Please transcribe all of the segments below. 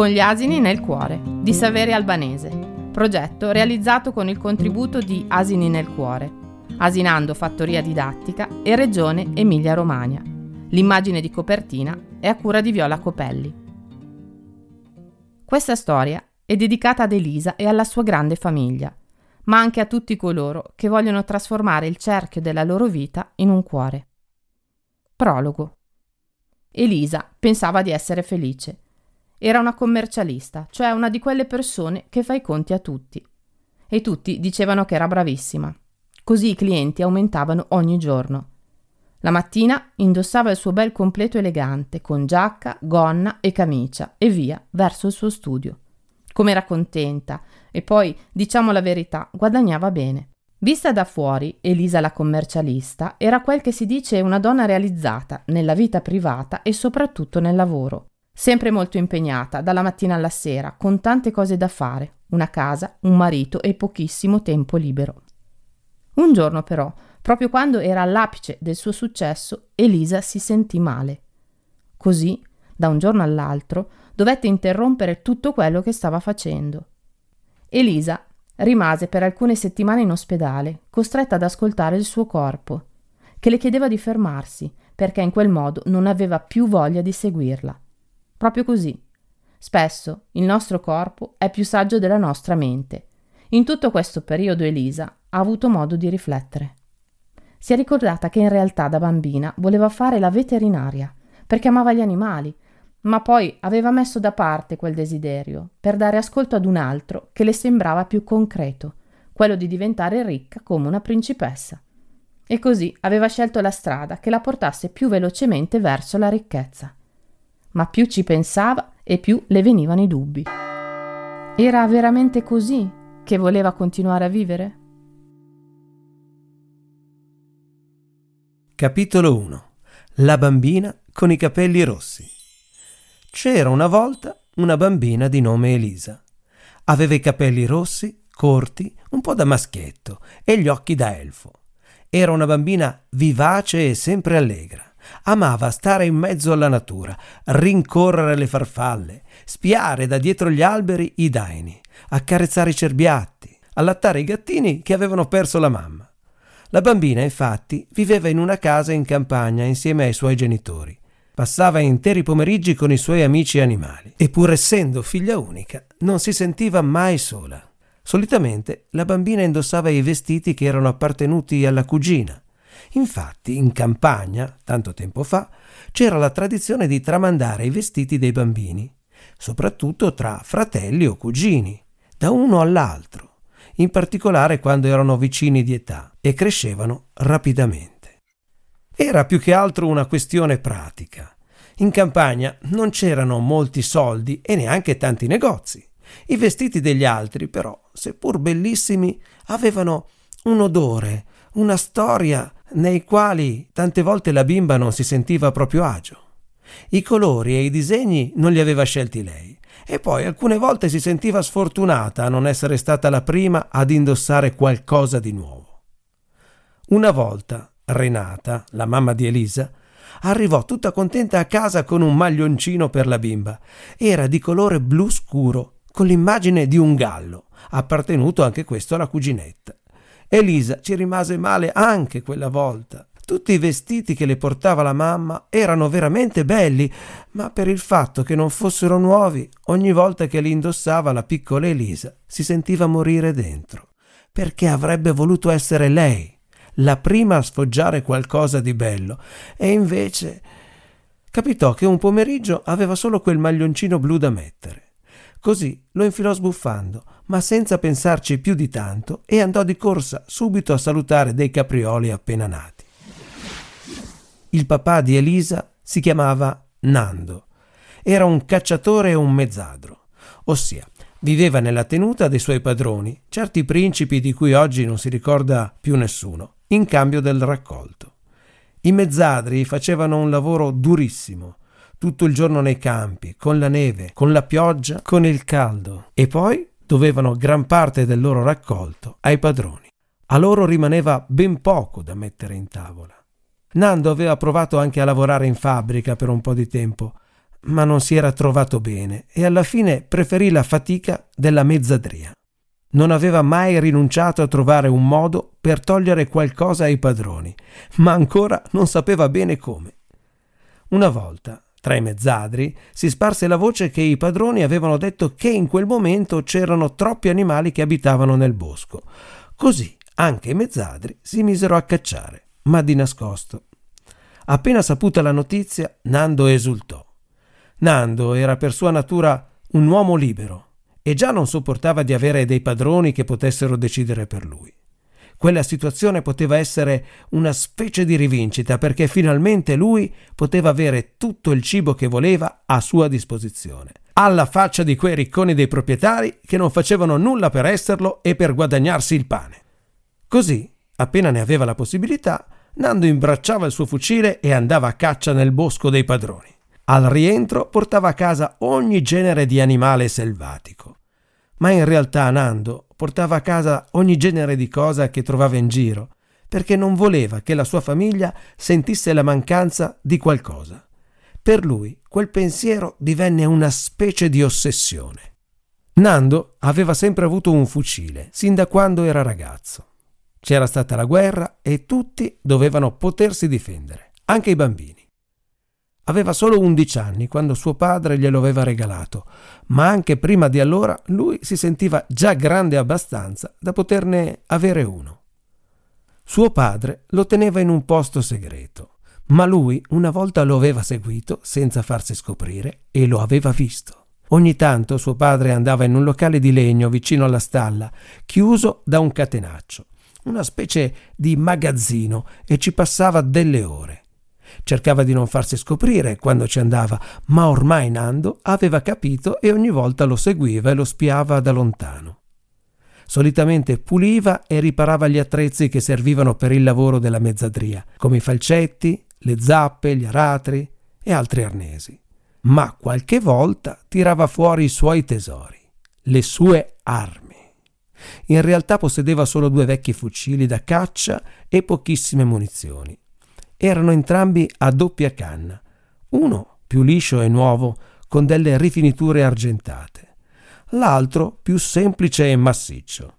Con gli asini nel cuore di Saveria Albanese, progetto realizzato con il contributo di Asini nel Cuore, Asinando Fattoria Didattica e Regione Emilia-Romagna. L'immagine di copertina è a cura di Viola Copelli. Questa storia è dedicata ad Elisa e alla sua grande famiglia, ma anche a tutti coloro che vogliono trasformare il cerchio della loro vita in un cuore. Prologo. Elisa pensava di essere felice era una commercialista, cioè una di quelle persone che fa i conti a tutti. E tutti dicevano che era bravissima. Così i clienti aumentavano ogni giorno. La mattina indossava il suo bel completo elegante, con giacca, gonna e camicia, e via, verso il suo studio. Com'era contenta, e poi, diciamo la verità, guadagnava bene. Vista da fuori, Elisa la commercialista era quel che si dice una donna realizzata nella vita privata e soprattutto nel lavoro. Sempre molto impegnata, dalla mattina alla sera, con tante cose da fare, una casa, un marito e pochissimo tempo libero. Un giorno però, proprio quando era all'apice del suo successo, Elisa si sentì male. Così, da un giorno all'altro, dovette interrompere tutto quello che stava facendo. Elisa rimase per alcune settimane in ospedale, costretta ad ascoltare il suo corpo, che le chiedeva di fermarsi, perché in quel modo non aveva più voglia di seguirla. Proprio così. Spesso il nostro corpo è più saggio della nostra mente. In tutto questo periodo Elisa ha avuto modo di riflettere. Si è ricordata che in realtà da bambina voleva fare la veterinaria, perché amava gli animali, ma poi aveva messo da parte quel desiderio per dare ascolto ad un altro che le sembrava più concreto, quello di diventare ricca come una principessa. E così aveva scelto la strada che la portasse più velocemente verso la ricchezza ma più ci pensava e più le venivano i dubbi. Era veramente così che voleva continuare a vivere? Capitolo 1 La bambina con i capelli rossi. C'era una volta una bambina di nome Elisa. Aveva i capelli rossi, corti, un po' da maschietto e gli occhi da elfo. Era una bambina vivace e sempre allegra. Amava stare in mezzo alla natura, rincorrere le farfalle, spiare da dietro gli alberi i daini, accarezzare i cerbiatti, allattare i gattini che avevano perso la mamma. La bambina, infatti, viveva in una casa in campagna insieme ai suoi genitori. Passava interi pomeriggi con i suoi amici animali e pur essendo figlia unica non si sentiva mai sola. Solitamente la bambina indossava i vestiti che erano appartenuti alla cugina Infatti, in campagna, tanto tempo fa, c'era la tradizione di tramandare i vestiti dei bambini, soprattutto tra fratelli o cugini, da uno all'altro, in particolare quando erano vicini di età e crescevano rapidamente. Era più che altro una questione pratica. In campagna non c'erano molti soldi e neanche tanti negozi. I vestiti degli altri, però, seppur bellissimi, avevano un odore, una storia nei quali tante volte la bimba non si sentiva proprio agio. I colori e i disegni non li aveva scelti lei e poi alcune volte si sentiva sfortunata a non essere stata la prima ad indossare qualcosa di nuovo. Una volta Renata, la mamma di Elisa, arrivò tutta contenta a casa con un maglioncino per la bimba. Era di colore blu scuro, con l'immagine di un gallo, appartenuto anche questo alla cuginetta. Elisa ci rimase male anche quella volta. Tutti i vestiti che le portava la mamma erano veramente belli, ma per il fatto che non fossero nuovi, ogni volta che li indossava la piccola Elisa si sentiva morire dentro, perché avrebbe voluto essere lei, la prima a sfoggiare qualcosa di bello, e invece capitò che un pomeriggio aveva solo quel maglioncino blu da mettere. Così lo infilò sbuffando, ma senza pensarci più di tanto, e andò di corsa subito a salutare dei caprioli appena nati. Il papà di Elisa si chiamava Nando. Era un cacciatore e un mezzadro, ossia viveva nella tenuta dei suoi padroni, certi principi di cui oggi non si ricorda più nessuno, in cambio del raccolto. I mezzadri facevano un lavoro durissimo, tutto il giorno nei campi, con la neve, con la pioggia, con il caldo, e poi dovevano gran parte del loro raccolto ai padroni. A loro rimaneva ben poco da mettere in tavola. Nando aveva provato anche a lavorare in fabbrica per un po' di tempo, ma non si era trovato bene e alla fine preferì la fatica della mezzadria. Non aveva mai rinunciato a trovare un modo per togliere qualcosa ai padroni, ma ancora non sapeva bene come. Una volta, tra i mezzadri, si sparse la voce che i padroni avevano detto che in quel momento c'erano troppi animali che abitavano nel bosco. Così anche i mezzadri si misero a cacciare, ma di nascosto. Appena saputa la notizia, Nando esultò. Nando era per sua natura un uomo libero e già non sopportava di avere dei padroni che potessero decidere per lui. Quella situazione poteva essere una specie di rivincita perché finalmente lui poteva avere tutto il cibo che voleva a sua disposizione, alla faccia di quei ricconi dei proprietari che non facevano nulla per esserlo e per guadagnarsi il pane. Così, appena ne aveva la possibilità, Nando imbracciava il suo fucile e andava a caccia nel bosco dei padroni. Al rientro portava a casa ogni genere di animale selvatico. Ma in realtà Nando portava a casa ogni genere di cosa che trovava in giro, perché non voleva che la sua famiglia sentisse la mancanza di qualcosa. Per lui quel pensiero divenne una specie di ossessione. Nando aveva sempre avuto un fucile, sin da quando era ragazzo. C'era stata la guerra e tutti dovevano potersi difendere, anche i bambini. Aveva solo 11 anni quando suo padre glielo aveva regalato, ma anche prima di allora lui si sentiva già grande abbastanza da poterne avere uno. Suo padre lo teneva in un posto segreto, ma lui una volta lo aveva seguito senza farsi scoprire e lo aveva visto. Ogni tanto suo padre andava in un locale di legno vicino alla stalla, chiuso da un catenaccio una specie di magazzino e ci passava delle ore. Cercava di non farsi scoprire quando ci andava, ma ormai Nando aveva capito e ogni volta lo seguiva e lo spiava da lontano. Solitamente puliva e riparava gli attrezzi che servivano per il lavoro della mezzadria, come i falcetti, le zappe, gli aratri e altri arnesi. Ma qualche volta tirava fuori i suoi tesori, le sue armi. In realtà possedeva solo due vecchi fucili da caccia e pochissime munizioni. Erano entrambi a doppia canna, uno più liscio e nuovo, con delle rifiniture argentate, l'altro più semplice e massiccio.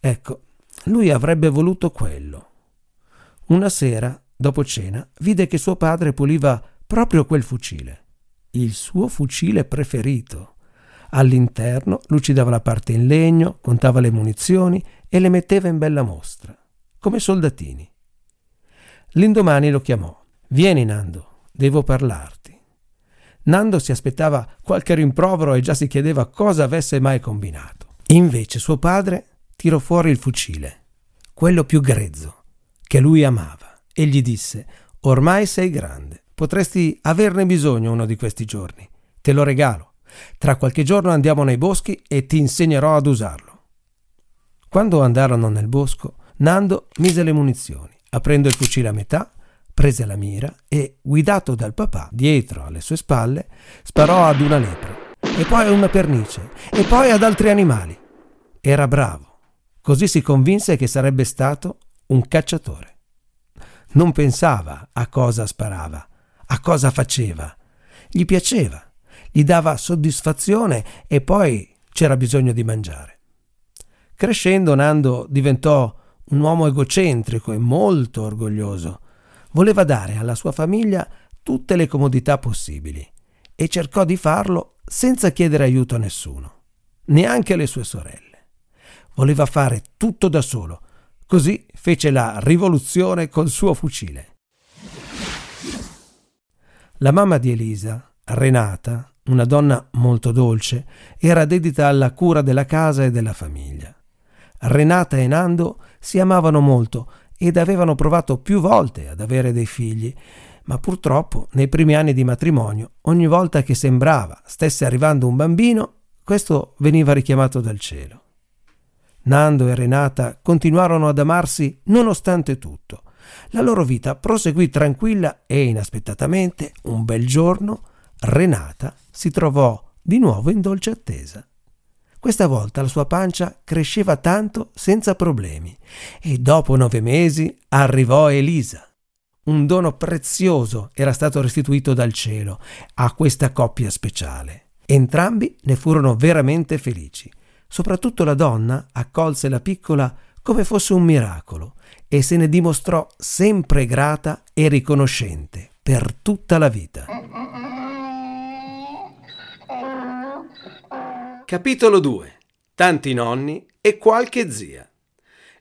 Ecco, lui avrebbe voluto quello. Una sera, dopo cena, vide che suo padre puliva proprio quel fucile, il suo fucile preferito. All'interno lucidava la parte in legno, contava le munizioni e le metteva in bella mostra, come soldatini. L'indomani lo chiamò. Vieni, Nando, devo parlarti. Nando si aspettava qualche rimprovero e già si chiedeva cosa avesse mai combinato. Invece suo padre tirò fuori il fucile, quello più grezzo, che lui amava, e gli disse: Ormai sei grande, potresti averne bisogno uno di questi giorni. Te lo regalo. Tra qualche giorno andiamo nei boschi e ti insegnerò ad usarlo. Quando andarono nel bosco, Nando mise le munizioni, aprendo il fucile a metà, prese la mira e, guidato dal papà dietro alle sue spalle, sparò ad una lepre, e poi a una pernice, e poi ad altri animali. Era bravo. Così si convinse che sarebbe stato un cacciatore. Non pensava a cosa sparava, a cosa faceva. Gli piaceva gli dava soddisfazione e poi c'era bisogno di mangiare. Crescendo Nando diventò un uomo egocentrico e molto orgoglioso. Voleva dare alla sua famiglia tutte le comodità possibili e cercò di farlo senza chiedere aiuto a nessuno, neanche alle sue sorelle. Voleva fare tutto da solo, così fece la rivoluzione col suo fucile. La mamma di Elisa, Renata, una donna molto dolce, era dedita alla cura della casa e della famiglia. Renata e Nando si amavano molto ed avevano provato più volte ad avere dei figli, ma purtroppo nei primi anni di matrimonio, ogni volta che sembrava stesse arrivando un bambino, questo veniva richiamato dal cielo. Nando e Renata continuarono ad amarsi nonostante tutto. La loro vita proseguì tranquilla e inaspettatamente, un bel giorno, Renata si trovò di nuovo in dolce attesa. Questa volta la sua pancia cresceva tanto senza problemi e dopo nove mesi arrivò Elisa. Un dono prezioso era stato restituito dal cielo a questa coppia speciale. Entrambi ne furono veramente felici. Soprattutto la donna accolse la piccola come fosse un miracolo e se ne dimostrò sempre grata e riconoscente per tutta la vita. Capitolo 2 Tanti nonni e qualche zia.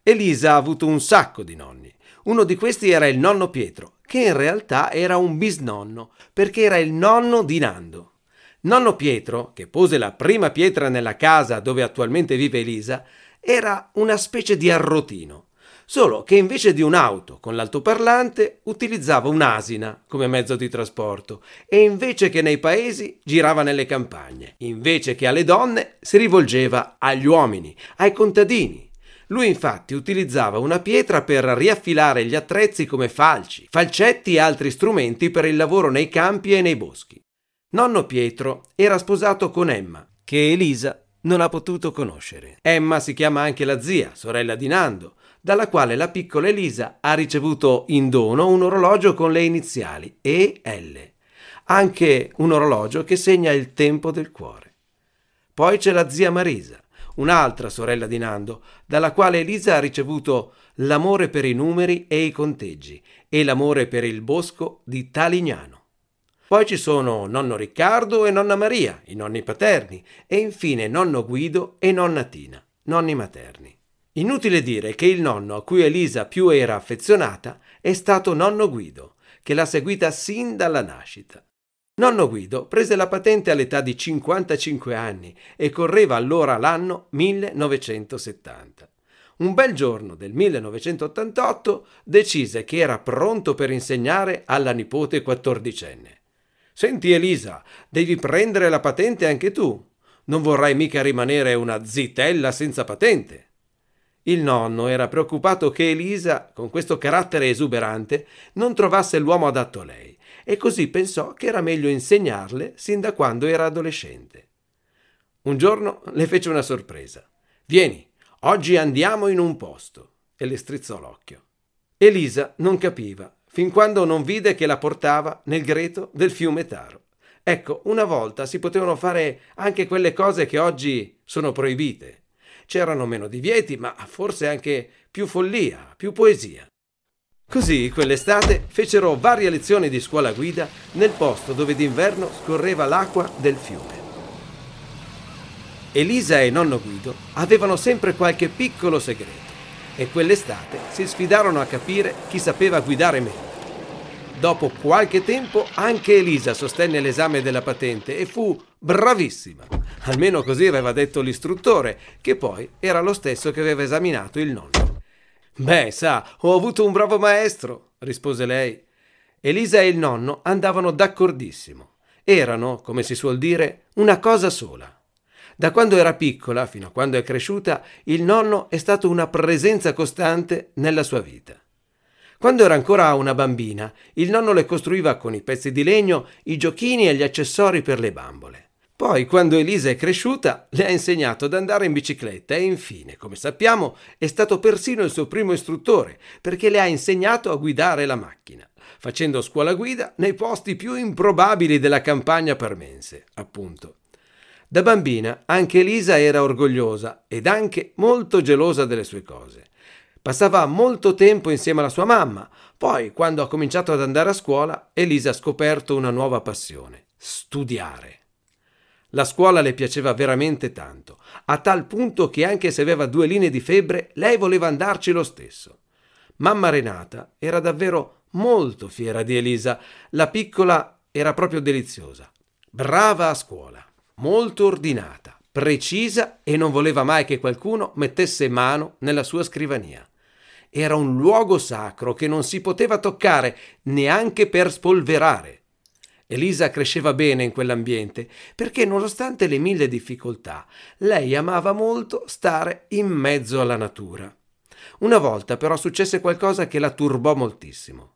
Elisa ha avuto un sacco di nonni uno di questi era il nonno Pietro, che in realtà era un bisnonno, perché era il nonno di Nando. Nonno Pietro, che pose la prima pietra nella casa dove attualmente vive Elisa, era una specie di arrotino, solo che invece di un'auto con l'altoparlante utilizzava un'asina come mezzo di trasporto e invece che nei paesi girava nelle campagne, invece che alle donne si rivolgeva agli uomini, ai contadini, lui infatti utilizzava una pietra per riaffilare gli attrezzi come falci, falcetti e altri strumenti per il lavoro nei campi e nei boschi. Nonno Pietro era sposato con Emma, che Elisa non ha potuto conoscere. Emma si chiama anche la zia, sorella di Nando, dalla quale la piccola Elisa ha ricevuto in dono un orologio con le iniziali E L, anche un orologio che segna il tempo del cuore. Poi c'è la zia Marisa, un'altra sorella di Nando, dalla quale Elisa ha ricevuto l'amore per i numeri e i conteggi e l'amore per il bosco di Talignano. Poi ci sono nonno Riccardo e nonna Maria, i nonni paterni, e infine nonno Guido e nonna Tina, nonni materni. Inutile dire che il nonno a cui Elisa più era affezionata è stato nonno Guido, che l'ha seguita sin dalla nascita. Nonno Guido prese la patente all'età di 55 anni e correva allora l'anno 1970. Un bel giorno del 1988 decise che era pronto per insegnare alla nipote quattordicenne. Senti Elisa, devi prendere la patente anche tu. Non vorrai mica rimanere una zitella senza patente. Il nonno era preoccupato che Elisa, con questo carattere esuberante, non trovasse l'uomo adatto a lei e così pensò che era meglio insegnarle sin da quando era adolescente. Un giorno le fece una sorpresa. Vieni, oggi andiamo in un posto. E le strizzò l'occhio. Elisa non capiva, fin quando non vide che la portava nel greto del fiume Taro. Ecco, una volta si potevano fare anche quelle cose che oggi sono proibite. C'erano meno divieti, ma forse anche più follia, più poesia. Così, quell'estate, fecero varie lezioni di scuola guida nel posto dove d'inverno scorreva l'acqua del fiume. Elisa e nonno Guido avevano sempre qualche piccolo segreto e quell'estate si sfidarono a capire chi sapeva guidare meglio. Dopo qualche tempo anche Elisa sostenne l'esame della patente e fu bravissima. Almeno così aveva detto l'istruttore, che poi era lo stesso che aveva esaminato il nonno. Beh, sa, ho avuto un bravo maestro, rispose lei. Elisa e il nonno andavano d'accordissimo. Erano, come si suol dire, una cosa sola. Da quando era piccola fino a quando è cresciuta, il nonno è stato una presenza costante nella sua vita. Quando era ancora una bambina, il nonno le costruiva con i pezzi di legno i giochini e gli accessori per le bambole. Poi, quando Elisa è cresciuta, le ha insegnato ad andare in bicicletta e infine, come sappiamo, è stato persino il suo primo istruttore, perché le ha insegnato a guidare la macchina, facendo scuola guida nei posti più improbabili della campagna parmense, appunto. Da bambina anche Elisa era orgogliosa ed anche molto gelosa delle sue cose. Passava molto tempo insieme alla sua mamma, poi, quando ha cominciato ad andare a scuola, Elisa ha scoperto una nuova passione, studiare. La scuola le piaceva veramente tanto, a tal punto che anche se aveva due linee di febbre, lei voleva andarci lo stesso. Mamma Renata era davvero molto fiera di Elisa. La piccola era proprio deliziosa. Brava a scuola, molto ordinata, precisa e non voleva mai che qualcuno mettesse mano nella sua scrivania. era un luogo sacro che non si poteva toccare neanche per spolverare. Elisa cresceva bene in quell'ambiente perché, nonostante le mille difficoltà, lei amava molto stare in mezzo alla natura. Una volta però successe qualcosa che la turbò moltissimo.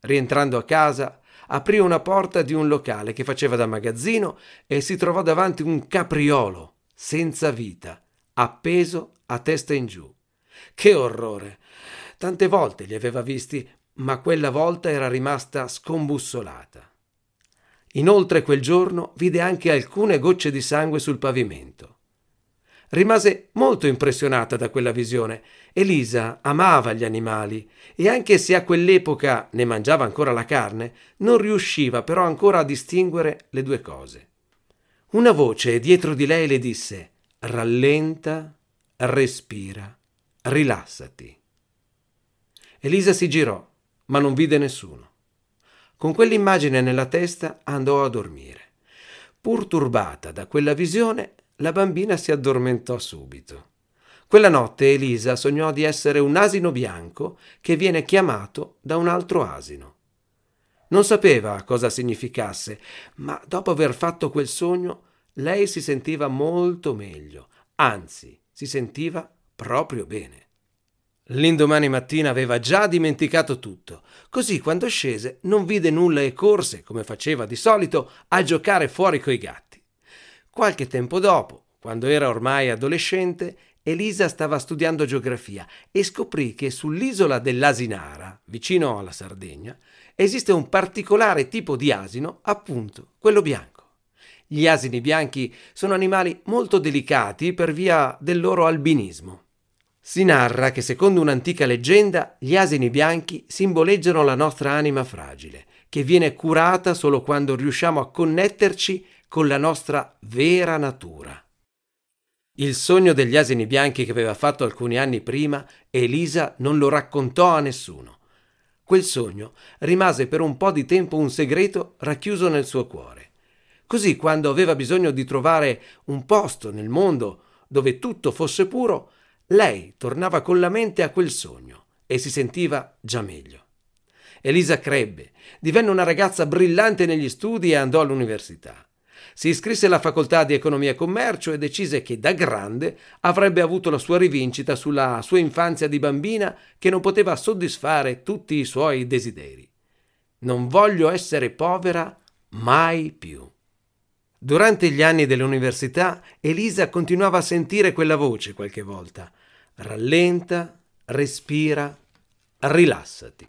Rientrando a casa, aprì una porta di un locale che faceva da magazzino e si trovò davanti un capriolo senza vita, appeso a testa in giù. Che orrore! Tante volte li aveva visti, ma quella volta era rimasta scombussolata. Inoltre quel giorno vide anche alcune gocce di sangue sul pavimento. Rimase molto impressionata da quella visione. Elisa amava gli animali e anche se a quell'epoca ne mangiava ancora la carne, non riusciva però ancora a distinguere le due cose. Una voce dietro di lei le disse rallenta, respira, rilassati. Elisa si girò, ma non vide nessuno. Con quell'immagine nella testa andò a dormire. Pur turbata da quella visione, la bambina si addormentò subito. Quella notte Elisa sognò di essere un asino bianco che viene chiamato da un altro asino. Non sapeva cosa significasse, ma dopo aver fatto quel sogno lei si sentiva molto meglio, anzi si sentiva proprio bene. L'indomani mattina aveva già dimenticato tutto, così quando scese non vide nulla e corse, come faceva di solito, a giocare fuori coi gatti. Qualche tempo dopo, quando era ormai adolescente, Elisa stava studiando geografia e scoprì che sull'isola dell'Asinara, vicino alla Sardegna, esiste un particolare tipo di asino, appunto quello bianco. Gli asini bianchi sono animali molto delicati per via del loro albinismo. Si narra che secondo un'antica leggenda gli asini bianchi simboleggiano la nostra anima fragile, che viene curata solo quando riusciamo a connetterci con la nostra vera natura. Il sogno degli asini bianchi che aveva fatto alcuni anni prima, Elisa non lo raccontò a nessuno. Quel sogno rimase per un po' di tempo un segreto racchiuso nel suo cuore. Così quando aveva bisogno di trovare un posto nel mondo dove tutto fosse puro, lei tornava con la mente a quel sogno e si sentiva già meglio. Elisa crebbe, divenne una ragazza brillante negli studi e andò all'università. Si iscrisse alla facoltà di economia e commercio e decise che da grande avrebbe avuto la sua rivincita sulla sua infanzia di bambina che non poteva soddisfare tutti i suoi desideri. Non voglio essere povera mai più. Durante gli anni dell'università Elisa continuava a sentire quella voce qualche volta. Rallenta, respira, rilassati.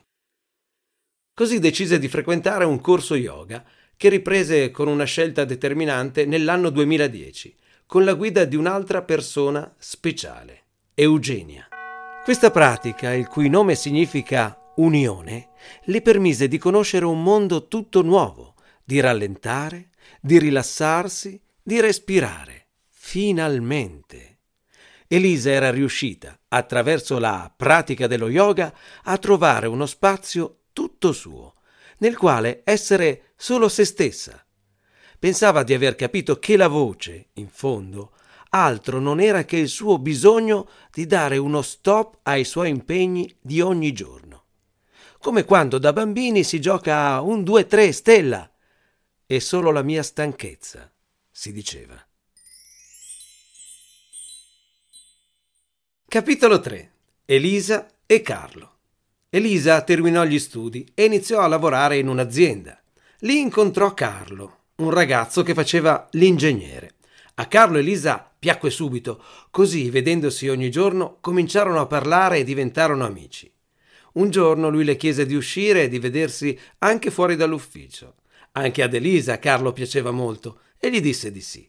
Così decise di frequentare un corso yoga che riprese con una scelta determinante nell'anno 2010, con la guida di un'altra persona speciale, Eugenia. Questa pratica, il cui nome significa unione, le permise di conoscere un mondo tutto nuovo, di rallentare, di rilassarsi, di respirare. Finalmente. Elisa era riuscita, attraverso la pratica dello yoga, a trovare uno spazio tutto suo, nel quale essere solo se stessa. Pensava di aver capito che la voce, in fondo, altro non era che il suo bisogno di dare uno stop ai suoi impegni di ogni giorno. Come quando da bambini si gioca a un 2-3 stella è solo la mia stanchezza, si diceva. Capitolo 3. Elisa e Carlo. Elisa terminò gli studi e iniziò a lavorare in un'azienda. Lì incontrò Carlo, un ragazzo che faceva l'ingegnere. A Carlo Elisa piacque subito, così, vedendosi ogni giorno, cominciarono a parlare e diventarono amici. Un giorno lui le chiese di uscire e di vedersi anche fuori dall'ufficio. Anche ad Elisa Carlo piaceva molto e gli disse di sì.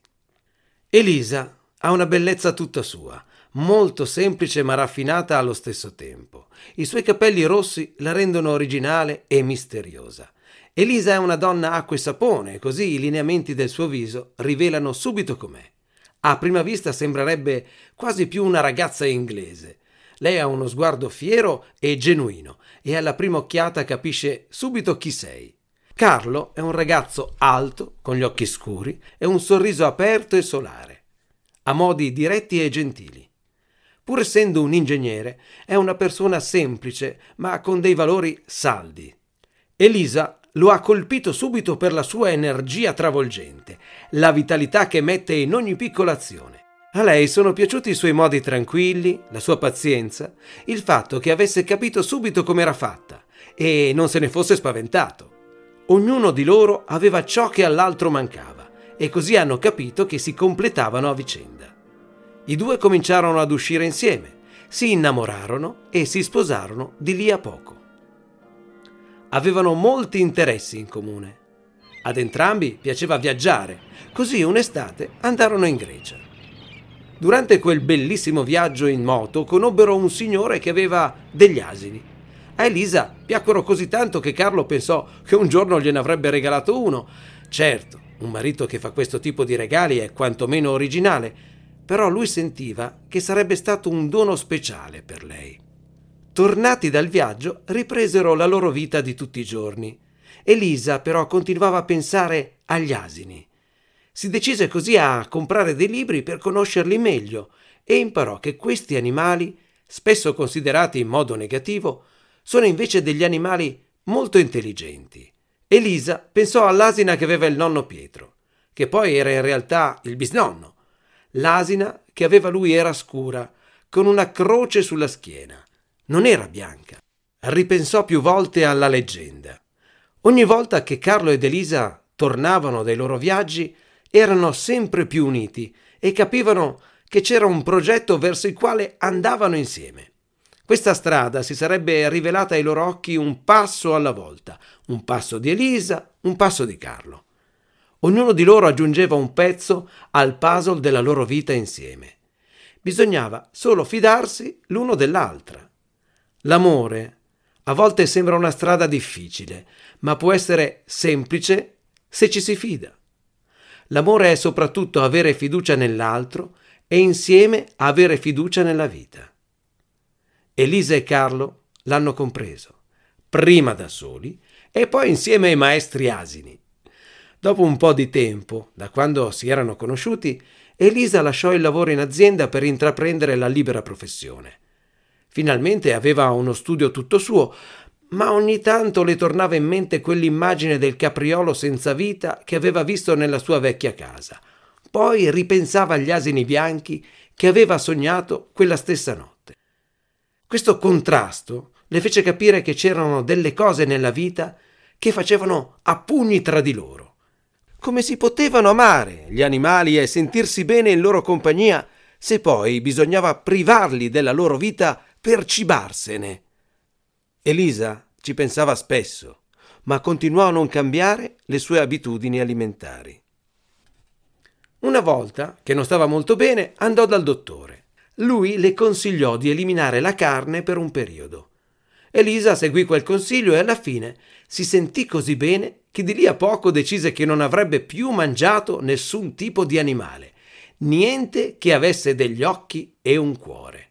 Elisa ha una bellezza tutta sua, molto semplice ma raffinata allo stesso tempo. I suoi capelli rossi la rendono originale e misteriosa. Elisa è una donna acqua e sapone, così i lineamenti del suo viso rivelano subito com'è. A prima vista sembrerebbe quasi più una ragazza inglese. Lei ha uno sguardo fiero e genuino e alla prima occhiata capisce subito chi sei. Carlo è un ragazzo alto, con gli occhi scuri e un sorriso aperto e solare. Ha modi diretti e gentili. pur essendo un ingegnere, è una persona semplice, ma con dei valori saldi. Elisa lo ha colpito subito per la sua energia travolgente, la vitalità che mette in ogni piccola azione. A lei sono piaciuti i suoi modi tranquilli, la sua pazienza, il fatto che avesse capito subito com'era fatta e non se ne fosse spaventato. Ognuno di loro aveva ciò che all'altro mancava e così hanno capito che si completavano a vicenda. I due cominciarono ad uscire insieme, si innamorarono e si sposarono di lì a poco. Avevano molti interessi in comune. Ad entrambi piaceva viaggiare, così un'estate andarono in Grecia. Durante quel bellissimo viaggio in moto conobbero un signore che aveva degli asini. A Elisa piacquero così tanto che Carlo pensò che un giorno gliene avrebbe regalato uno. Certo, un marito che fa questo tipo di regali è quantomeno originale, però lui sentiva che sarebbe stato un dono speciale per lei. Tornati dal viaggio, ripresero la loro vita di tutti i giorni. Elisa però continuava a pensare agli asini. Si decise così a comprare dei libri per conoscerli meglio e imparò che questi animali, spesso considerati in modo negativo, sono invece degli animali molto intelligenti. Elisa pensò all'asina che aveva il nonno Pietro, che poi era in realtà il bisnonno. L'asina che aveva lui era scura, con una croce sulla schiena non era bianca. Ripensò più volte alla leggenda. Ogni volta che Carlo ed Elisa tornavano dai loro viaggi, erano sempre più uniti e capivano che c'era un progetto verso il quale andavano insieme. Questa strada si sarebbe rivelata ai loro occhi un passo alla volta, un passo di Elisa, un passo di Carlo. Ognuno di loro aggiungeva un pezzo al puzzle della loro vita insieme. Bisognava solo fidarsi l'uno dell'altra. L'amore a volte sembra una strada difficile, ma può essere semplice se ci si fida. L'amore è soprattutto avere fiducia nell'altro e insieme avere fiducia nella vita. Elisa e Carlo l'hanno compreso, prima da soli e poi insieme ai maestri asini. Dopo un po' di tempo, da quando si erano conosciuti, Elisa lasciò il lavoro in azienda per intraprendere la libera professione. Finalmente aveva uno studio tutto suo, ma ogni tanto le tornava in mente quell'immagine del capriolo senza vita che aveva visto nella sua vecchia casa. Poi ripensava agli asini bianchi che aveva sognato quella stessa notte. Questo contrasto le fece capire che c'erano delle cose nella vita che facevano a pugni tra di loro. Come si potevano amare gli animali e sentirsi bene in loro compagnia se poi bisognava privarli della loro vita per cibarsene. Elisa ci pensava spesso, ma continuò a non cambiare le sue abitudini alimentari. Una volta, che non stava molto bene, andò dal dottore. Lui le consigliò di eliminare la carne per un periodo. Elisa seguì quel consiglio e alla fine si sentì così bene che di lì a poco decise che non avrebbe più mangiato nessun tipo di animale, niente che avesse degli occhi e un cuore.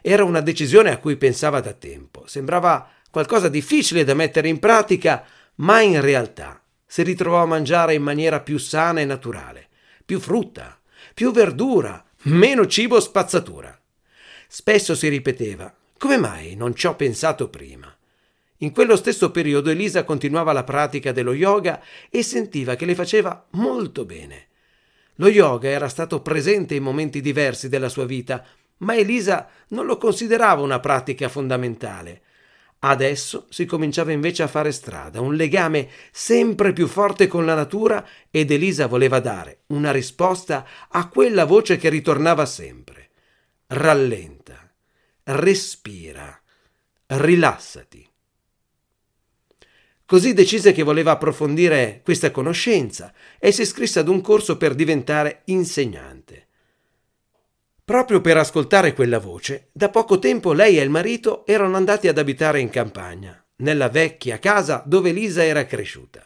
Era una decisione a cui pensava da tempo. Sembrava qualcosa difficile da mettere in pratica, ma in realtà si ritrovò a mangiare in maniera più sana e naturale, più frutta, più verdura, meno cibo spazzatura. Spesso si ripeteva: come mai non ci ho pensato prima? In quello stesso periodo Elisa continuava la pratica dello yoga e sentiva che le faceva molto bene. Lo yoga era stato presente in momenti diversi della sua vita, ma Elisa non lo considerava una pratica fondamentale. Adesso si cominciava invece a fare strada, un legame sempre più forte con la natura ed Elisa voleva dare una risposta a quella voce che ritornava sempre. Rallenta, respira, rilassati. Così decise che voleva approfondire questa conoscenza e si iscrisse ad un corso per diventare insegnante. Proprio per ascoltare quella voce, da poco tempo lei e il marito erano andati ad abitare in campagna, nella vecchia casa dove Elisa era cresciuta.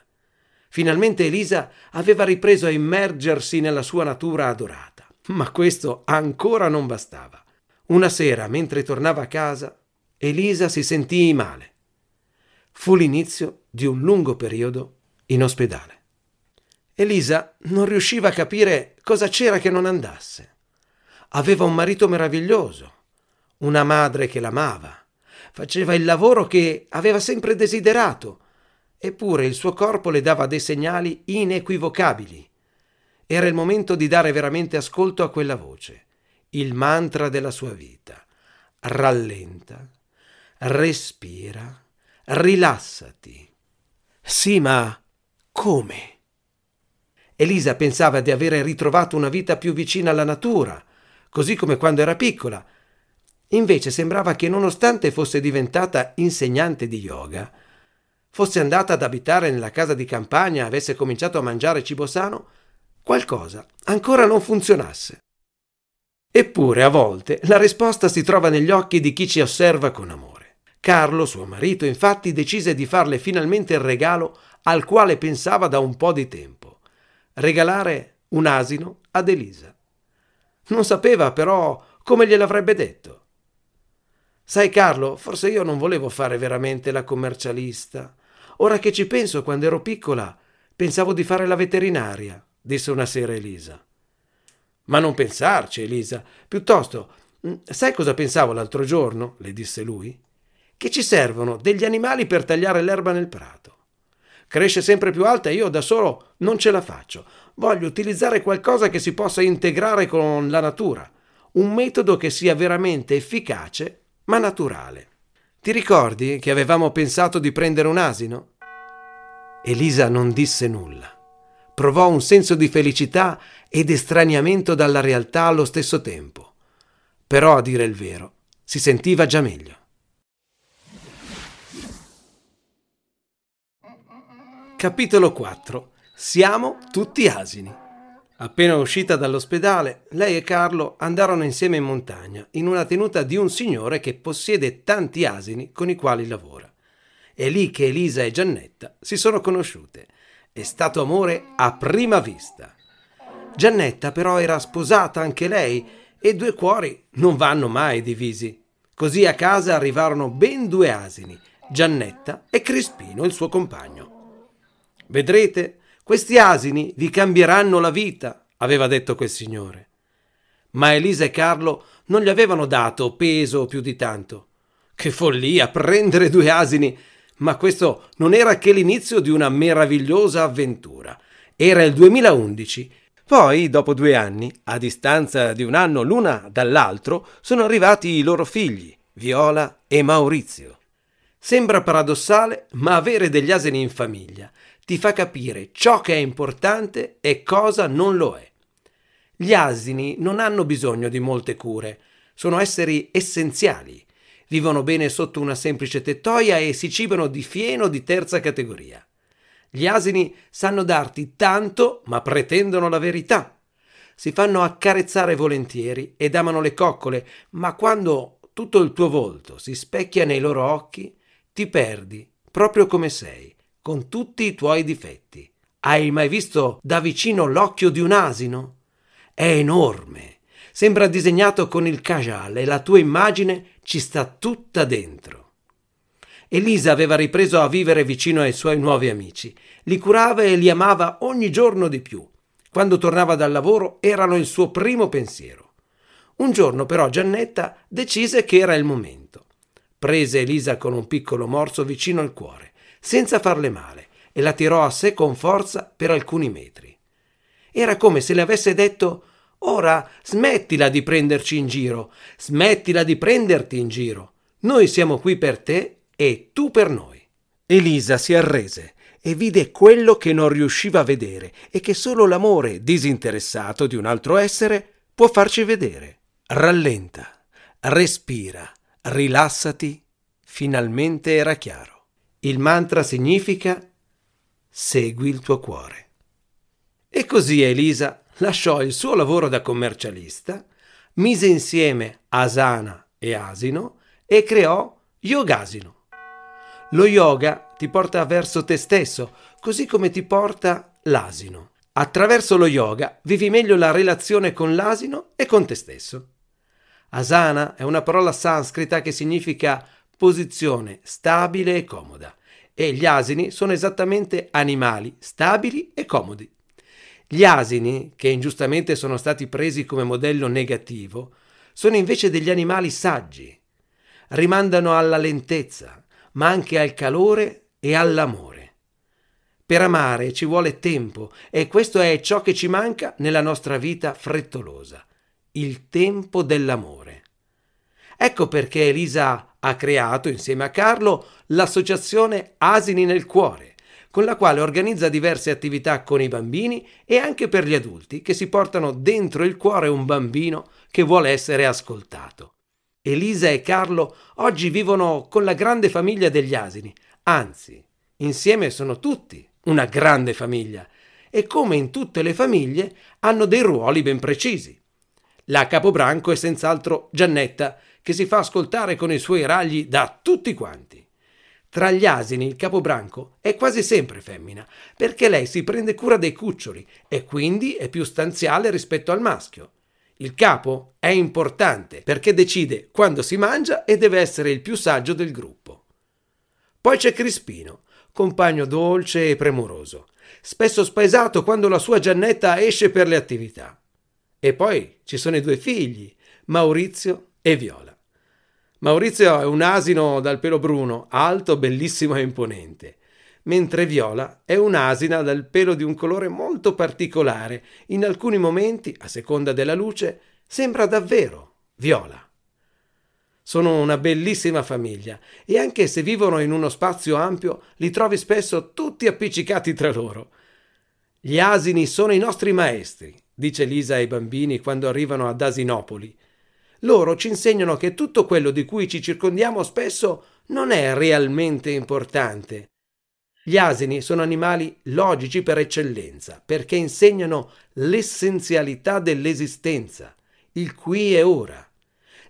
Finalmente Elisa aveva ripreso a immergersi nella sua natura adorata, ma questo ancora non bastava. Una sera, mentre tornava a casa, Elisa si sentì male. Fu l'inizio di un lungo periodo in ospedale. Elisa non riusciva a capire cosa c'era che non andasse. Aveva un marito meraviglioso, una madre che l'amava, faceva il lavoro che aveva sempre desiderato, eppure il suo corpo le dava dei segnali inequivocabili. Era il momento di dare veramente ascolto a quella voce, il mantra della sua vita. Rallenta, respira, rilassati. Sì, ma come? Elisa pensava di avere ritrovato una vita più vicina alla natura, così come quando era piccola. Invece sembrava che nonostante fosse diventata insegnante di yoga, fosse andata ad abitare nella casa di campagna, avesse cominciato a mangiare cibo sano, qualcosa ancora non funzionasse. Eppure a volte la risposta si trova negli occhi di chi ci osserva con amore. Carlo, suo marito, infatti decise di farle finalmente il regalo al quale pensava da un po' di tempo. Regalare un asino ad Elisa. Non sapeva però come gliel'avrebbe detto. Sai Carlo, forse io non volevo fare veramente la commercialista. Ora che ci penso, quando ero piccola, pensavo di fare la veterinaria, disse una sera Elisa. Ma non pensarci, Elisa. Piuttosto, mm, sai cosa pensavo l'altro giorno? le disse lui. Che ci servono degli animali per tagliare l'erba nel prato. Cresce sempre più alta e io da solo non ce la faccio. Voglio utilizzare qualcosa che si possa integrare con la natura. Un metodo che sia veramente efficace ma naturale. Ti ricordi che avevamo pensato di prendere un asino? Elisa non disse nulla. Provò un senso di felicità ed estraniamento dalla realtà allo stesso tempo. Però, a dire il vero, si sentiva già meglio. Capitolo 4 Siamo tutti asini. Appena uscita dall'ospedale, lei e Carlo andarono insieme in montagna, in una tenuta di un signore che possiede tanti asini con i quali lavora. È lì che Elisa e Giannetta si sono conosciute. È stato amore a prima vista. Giannetta però era sposata anche lei e due cuori non vanno mai divisi. Così a casa arrivarono ben due asini, Giannetta e Crispino, il suo compagno. Vedrete, questi asini vi cambieranno la vita, aveva detto quel signore. Ma Elisa e Carlo non gli avevano dato peso più di tanto. Che follia prendere due asini! Ma questo non era che l'inizio di una meravigliosa avventura. Era il 2011. Poi, dopo due anni, a distanza di un anno l'una dall'altro, sono arrivati i loro figli, Viola e Maurizio. Sembra paradossale, ma avere degli asini in famiglia ti fa capire ciò che è importante e cosa non lo è. Gli asini non hanno bisogno di molte cure, sono esseri essenziali. Vivono bene sotto una semplice tettoia e si cibano di fieno di terza categoria. Gli asini sanno darti tanto, ma pretendono la verità. Si fanno accarezzare volentieri ed amano le coccole, ma quando tutto il tuo volto si specchia nei loro occhi, ti perdi proprio come sei con tutti i tuoi difetti. Hai mai visto da vicino l'occhio di un asino? È enorme, sembra disegnato con il kajal e la tua immagine ci sta tutta dentro. Elisa aveva ripreso a vivere vicino ai suoi nuovi amici, li curava e li amava ogni giorno di più. Quando tornava dal lavoro erano il suo primo pensiero. Un giorno però Giannetta decise che era il momento. Prese Elisa con un piccolo morso vicino al cuore senza farle male, e la tirò a sé con forza per alcuni metri. Era come se le avesse detto Ora smettila di prenderci in giro, smettila di prenderti in giro. Noi siamo qui per te e tu per noi. Elisa si arrese e vide quello che non riusciva a vedere e che solo l'amore disinteressato di un altro essere può farci vedere. Rallenta, respira, rilassati. Finalmente era chiaro. Il mantra significa segui il tuo cuore. E così Elisa lasciò il suo lavoro da commercialista, mise insieme asana e asino e creò yogasino. Lo yoga ti porta verso te stesso, così come ti porta l'asino. Attraverso lo yoga vivi meglio la relazione con l'asino e con te stesso. Asana è una parola sanscrita che significa posizione stabile e comoda. E gli asini sono esattamente animali stabili e comodi. Gli asini, che ingiustamente sono stati presi come modello negativo, sono invece degli animali saggi. Rimandano alla lentezza, ma anche al calore e all'amore. Per amare ci vuole tempo e questo è ciò che ci manca nella nostra vita frettolosa, il tempo dell'amore. Ecco perché Elisa ha creato, insieme a Carlo, l'associazione Asini nel Cuore, con la quale organizza diverse attività con i bambini e anche per gli adulti che si portano dentro il cuore un bambino che vuole essere ascoltato. Elisa e Carlo oggi vivono con la grande famiglia degli asini, anzi, insieme sono tutti una grande famiglia e come in tutte le famiglie hanno dei ruoli ben precisi. La capobranco è senz'altro Giannetta, che si fa ascoltare con i suoi ragli da tutti quanti. Tra gli asini il capobranco è quasi sempre femmina, perché lei si prende cura dei cuccioli e quindi è più stanziale rispetto al maschio. Il capo è importante perché decide quando si mangia e deve essere il più saggio del gruppo. Poi c'è Crispino, compagno dolce e premuroso, spesso spaesato quando la sua Giannetta esce per le attività. E poi ci sono i due figli, Maurizio e Viola. Maurizio è un asino dal pelo bruno, alto, bellissimo e imponente, mentre Viola è un'asina dal pelo di un colore molto particolare. In alcuni momenti, a seconda della luce, sembra davvero Viola. Sono una bellissima famiglia e anche se vivono in uno spazio ampio, li trovi spesso tutti appiccicati tra loro. Gli asini sono i nostri maestri, dice Lisa ai bambini quando arrivano ad Asinopoli. Loro ci insegnano che tutto quello di cui ci circondiamo spesso non è realmente importante. Gli asini sono animali logici per eccellenza, perché insegnano l'essenzialità dell'esistenza, il qui e ora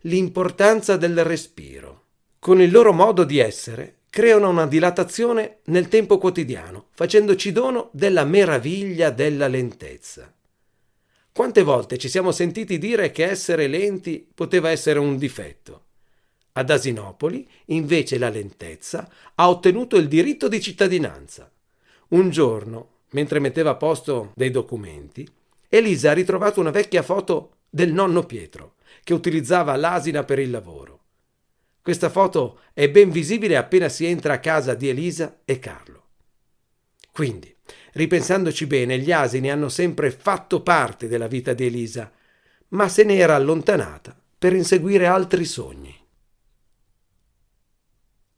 l'importanza del respiro. Con il loro modo di essere creano una dilatazione nel tempo quotidiano, facendoci dono della meraviglia della lentezza. Quante volte ci siamo sentiti dire che essere lenti poteva essere un difetto? Ad Asinopoli, invece, la lentezza ha ottenuto il diritto di cittadinanza. Un giorno, mentre metteva a posto dei documenti, Elisa ha ritrovato una vecchia foto del nonno Pietro che utilizzava l'asina per il lavoro. Questa foto è ben visibile appena si entra a casa di Elisa e Carlo. Quindi, ripensandoci bene, gli asini hanno sempre fatto parte della vita di Elisa, ma se ne era allontanata per inseguire altri sogni.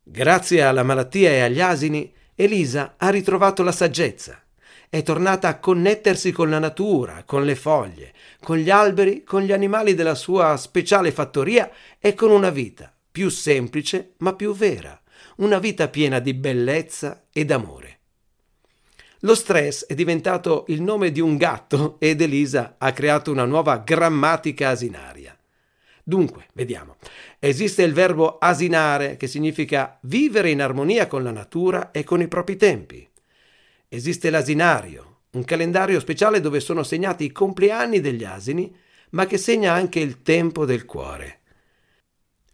Grazie alla malattia e agli asini, Elisa ha ritrovato la saggezza è tornata a connettersi con la natura, con le foglie, con gli alberi, con gli animali della sua speciale fattoria e con una vita più semplice ma più vera, una vita piena di bellezza ed amore. Lo stress è diventato il nome di un gatto ed Elisa ha creato una nuova grammatica asinaria. Dunque, vediamo. Esiste il verbo asinare che significa vivere in armonia con la natura e con i propri tempi. Esiste l'asinario, un calendario speciale dove sono segnati i compleanni degli asini, ma che segna anche il tempo del cuore.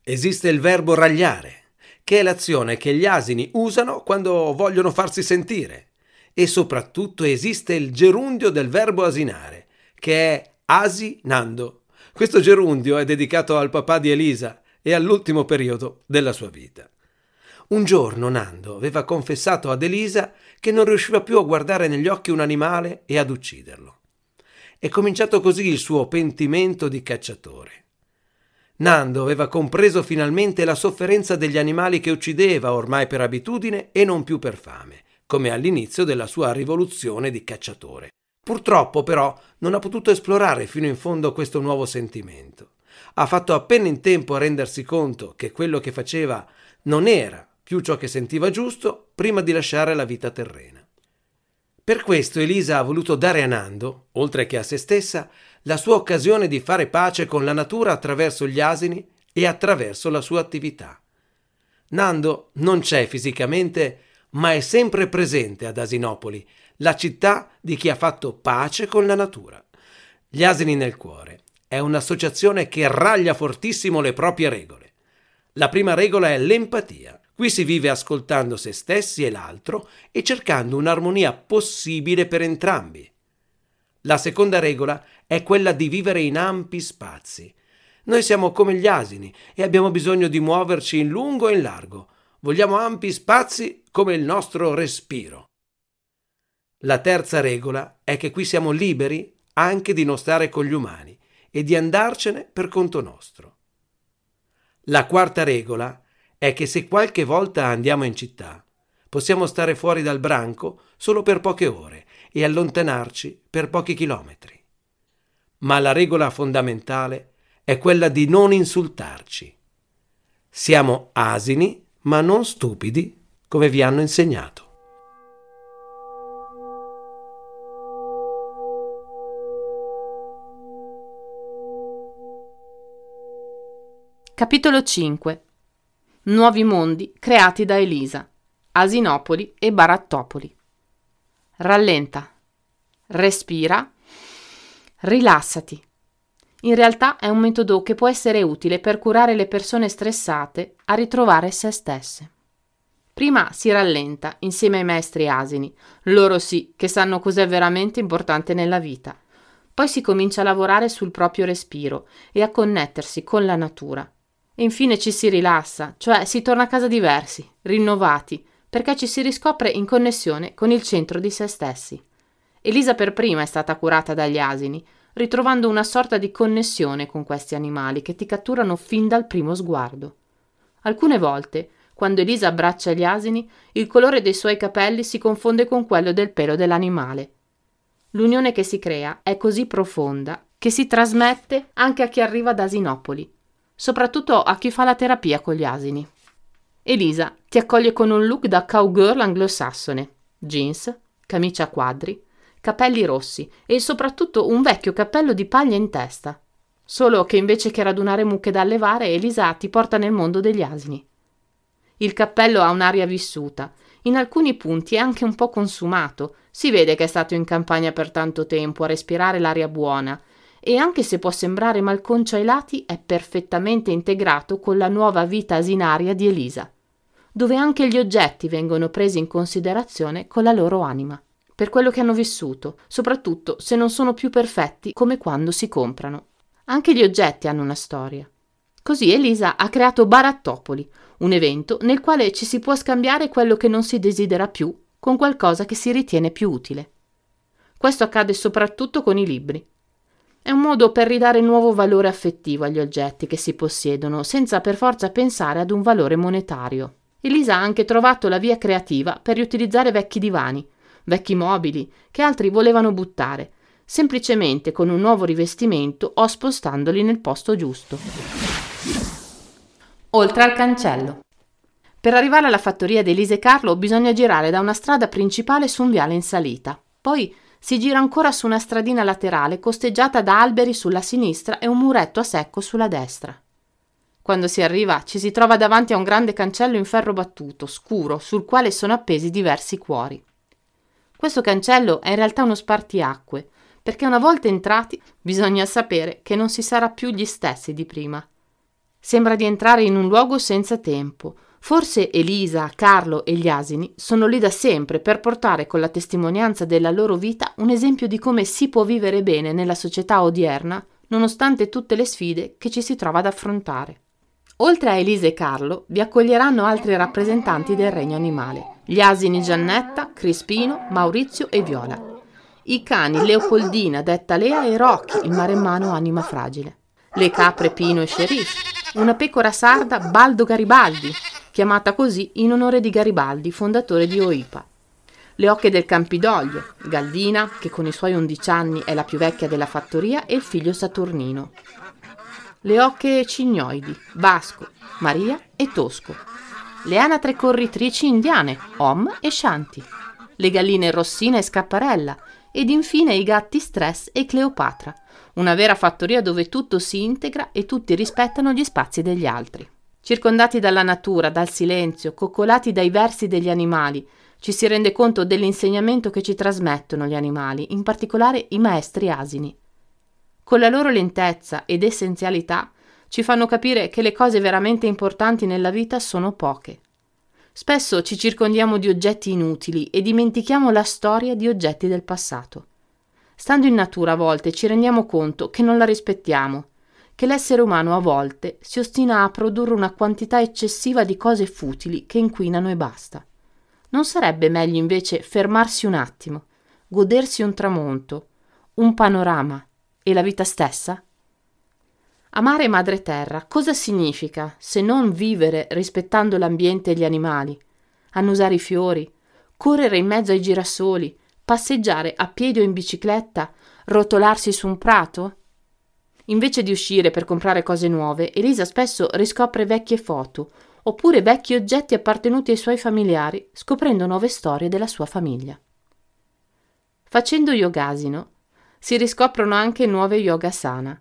Esiste il verbo ragliare, che è l'azione che gli asini usano quando vogliono farsi sentire. E soprattutto esiste il gerundio del verbo asinare, che è asinando. Questo gerundio è dedicato al papà di Elisa e all'ultimo periodo della sua vita. Un giorno Nando aveva confessato ad Elisa che non riusciva più a guardare negli occhi un animale e ad ucciderlo. È cominciato così il suo pentimento di cacciatore. Nando aveva compreso finalmente la sofferenza degli animali che uccideva ormai per abitudine e non più per fame, come all'inizio della sua rivoluzione di cacciatore. Purtroppo però non ha potuto esplorare fino in fondo questo nuovo sentimento. Ha fatto appena in tempo a rendersi conto che quello che faceva non era più ciò che sentiva giusto prima di lasciare la vita terrena. Per questo Elisa ha voluto dare a Nando, oltre che a se stessa, la sua occasione di fare pace con la natura attraverso gli asini e attraverso la sua attività. Nando non c'è fisicamente, ma è sempre presente ad Asinopoli, la città di chi ha fatto pace con la natura. Gli asini nel cuore è un'associazione che raglia fortissimo le proprie regole. La prima regola è l'empatia. Qui si vive ascoltando se stessi e l'altro e cercando un'armonia possibile per entrambi. La seconda regola è quella di vivere in ampi spazi. Noi siamo come gli asini e abbiamo bisogno di muoverci in lungo e in largo. Vogliamo ampi spazi come il nostro respiro. La terza regola è che qui siamo liberi anche di non stare con gli umani e di andarcene per conto nostro. La quarta regola è che se qualche volta andiamo in città, possiamo stare fuori dal branco solo per poche ore e allontanarci per pochi chilometri. Ma la regola fondamentale è quella di non insultarci. Siamo asini, ma non stupidi, come vi hanno insegnato. Capitolo 5 Nuovi mondi creati da Elisa, Asinopoli e Barattopoli. Rallenta, respira, rilassati. In realtà è un metodo che può essere utile per curare le persone stressate a ritrovare se stesse. Prima si rallenta insieme ai maestri asini, loro sì che sanno cos'è veramente importante nella vita. Poi si comincia a lavorare sul proprio respiro e a connettersi con la natura e infine ci si rilassa, cioè si torna a casa diversi, rinnovati, perché ci si riscopre in connessione con il centro di se stessi. Elisa per prima è stata curata dagli asini, ritrovando una sorta di connessione con questi animali che ti catturano fin dal primo sguardo. Alcune volte, quando Elisa abbraccia gli asini, il colore dei suoi capelli si confonde con quello del pelo dell'animale. L'unione che si crea è così profonda che si trasmette anche a chi arriva da Asinopoli soprattutto a chi fa la terapia con gli asini. Elisa ti accoglie con un look da cowgirl anglosassone, jeans, camicia a quadri, capelli rossi e soprattutto un vecchio cappello di paglia in testa. Solo che invece che radunare mucche da allevare, Elisa ti porta nel mondo degli asini. Il cappello ha un'aria vissuta, in alcuni punti è anche un po' consumato, si vede che è stato in campagna per tanto tempo a respirare l'aria buona e anche se può sembrare malconcio ai lati, è perfettamente integrato con la nuova vita asinaria di Elisa, dove anche gli oggetti vengono presi in considerazione con la loro anima, per quello che hanno vissuto, soprattutto se non sono più perfetti come quando si comprano. Anche gli oggetti hanno una storia. Così Elisa ha creato Barattopoli, un evento nel quale ci si può scambiare quello che non si desidera più con qualcosa che si ritiene più utile. Questo accade soprattutto con i libri. È un modo per ridare nuovo valore affettivo agli oggetti che si possiedono, senza per forza pensare ad un valore monetario. Elisa ha anche trovato la via creativa per riutilizzare vecchi divani, vecchi mobili, che altri volevano buttare, semplicemente con un nuovo rivestimento o spostandoli nel posto giusto. Oltre al cancello. Per arrivare alla fattoria di Elise Carlo bisogna girare da una strada principale su un viale in salita. Poi si gira ancora su una stradina laterale costeggiata da alberi sulla sinistra e un muretto a secco sulla destra. Quando si arriva ci si trova davanti a un grande cancello in ferro battuto, scuro, sul quale sono appesi diversi cuori. Questo cancello è in realtà uno spartiacque, perché una volta entrati bisogna sapere che non si sarà più gli stessi di prima. Sembra di entrare in un luogo senza tempo, Forse Elisa, Carlo e gli asini sono lì da sempre per portare con la testimonianza della loro vita un esempio di come si può vivere bene nella società odierna nonostante tutte le sfide che ci si trova ad affrontare. Oltre a Elisa e Carlo, vi accoglieranno altri rappresentanti del regno animale, gli asini Giannetta, Crispino, Maurizio e Viola, i cani Leopoldina, detta Lea e Rocky, il maremmano anima fragile, le capre Pino e Sheriff, una pecora sarda Baldo Garibaldi, chiamata così in onore di Garibaldi, fondatore di OIPA. Le ocche del Campidoglio, Galdina, che con i suoi 11 anni è la più vecchia della fattoria, e il figlio Saturnino. Le ocche cignoidi, Vasco, Maria e Tosco. Le anatre corritrici indiane, Om e Shanti. Le galline Rossina e Scapparella. Ed infine i gatti Stress e Cleopatra. Una vera fattoria dove tutto si integra e tutti rispettano gli spazi degli altri. Circondati dalla natura, dal silenzio, coccolati dai versi degli animali, ci si rende conto dell'insegnamento che ci trasmettono gli animali, in particolare i maestri asini. Con la loro lentezza ed essenzialità ci fanno capire che le cose veramente importanti nella vita sono poche. Spesso ci circondiamo di oggetti inutili e dimentichiamo la storia di oggetti del passato. Stando in natura a volte ci rendiamo conto che non la rispettiamo, che l'essere umano a volte si ostina a produrre una quantità eccessiva di cose futili che inquinano e basta. Non sarebbe meglio invece fermarsi un attimo, godersi un tramonto, un panorama e la vita stessa? Amare madre terra cosa significa se non vivere rispettando l'ambiente e gli animali, annusare i fiori, correre in mezzo ai girasoli, passeggiare a piedi o in bicicletta, rotolarsi su un prato? Invece di uscire per comprare cose nuove, Elisa spesso riscopre vecchie foto oppure vecchi oggetti appartenuti ai suoi familiari, scoprendo nuove storie della sua famiglia. Facendo yogasino si riscoprono anche nuove yogasana.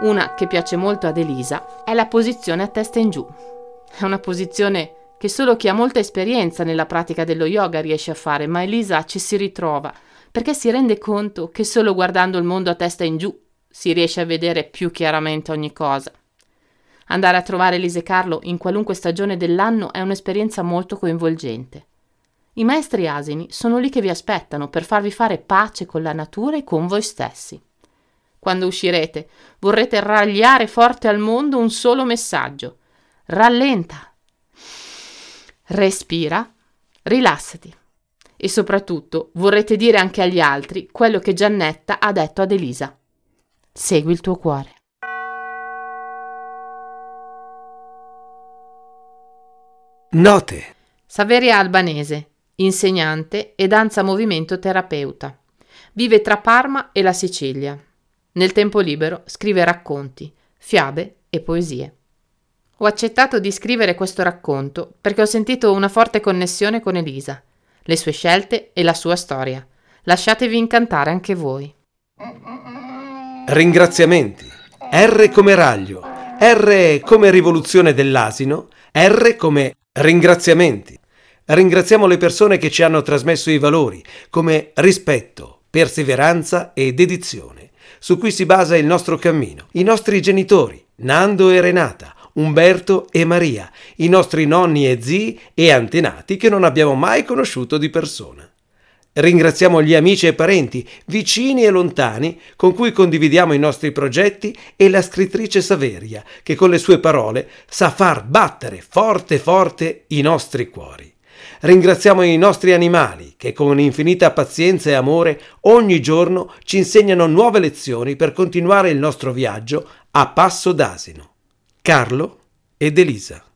Una che piace molto ad Elisa è la posizione a testa in giù. È una posizione che solo chi ha molta esperienza nella pratica dello yoga riesce a fare, ma Elisa ci si ritrova perché si rende conto che solo guardando il mondo a testa in giù si riesce a vedere più chiaramente ogni cosa. Andare a trovare Elisa e Carlo in qualunque stagione dell'anno è un'esperienza molto coinvolgente. I maestri asini sono lì che vi aspettano per farvi fare pace con la natura e con voi stessi. Quando uscirete, vorrete ragliare forte al mondo un solo messaggio. Rallenta. Respira. Rilassati. E soprattutto vorrete dire anche agli altri quello che Giannetta ha detto ad Elisa. Segui il tuo cuore. Note. Saveria Albanese, insegnante e danza movimento terapeuta. Vive tra Parma e la Sicilia. Nel tempo libero scrive racconti, fiabe e poesie. Ho accettato di scrivere questo racconto perché ho sentito una forte connessione con Elisa, le sue scelte e la sua storia. Lasciatevi incantare anche voi. Ringraziamenti. R come raglio, R come rivoluzione dell'asino, R come ringraziamenti. Ringraziamo le persone che ci hanno trasmesso i valori, come rispetto, perseveranza e dedizione, su cui si basa il nostro cammino. I nostri genitori, Nando e Renata, Umberto e Maria, i nostri nonni e zii e antenati che non abbiamo mai conosciuto di persona. Ringraziamo gli amici e parenti, vicini e lontani, con cui condividiamo i nostri progetti e la scrittrice Saveria, che con le sue parole sa far battere forte forte i nostri cuori. Ringraziamo i nostri animali che con infinita pazienza e amore ogni giorno ci insegnano nuove lezioni per continuare il nostro viaggio a passo d'asino. Carlo ed Elisa.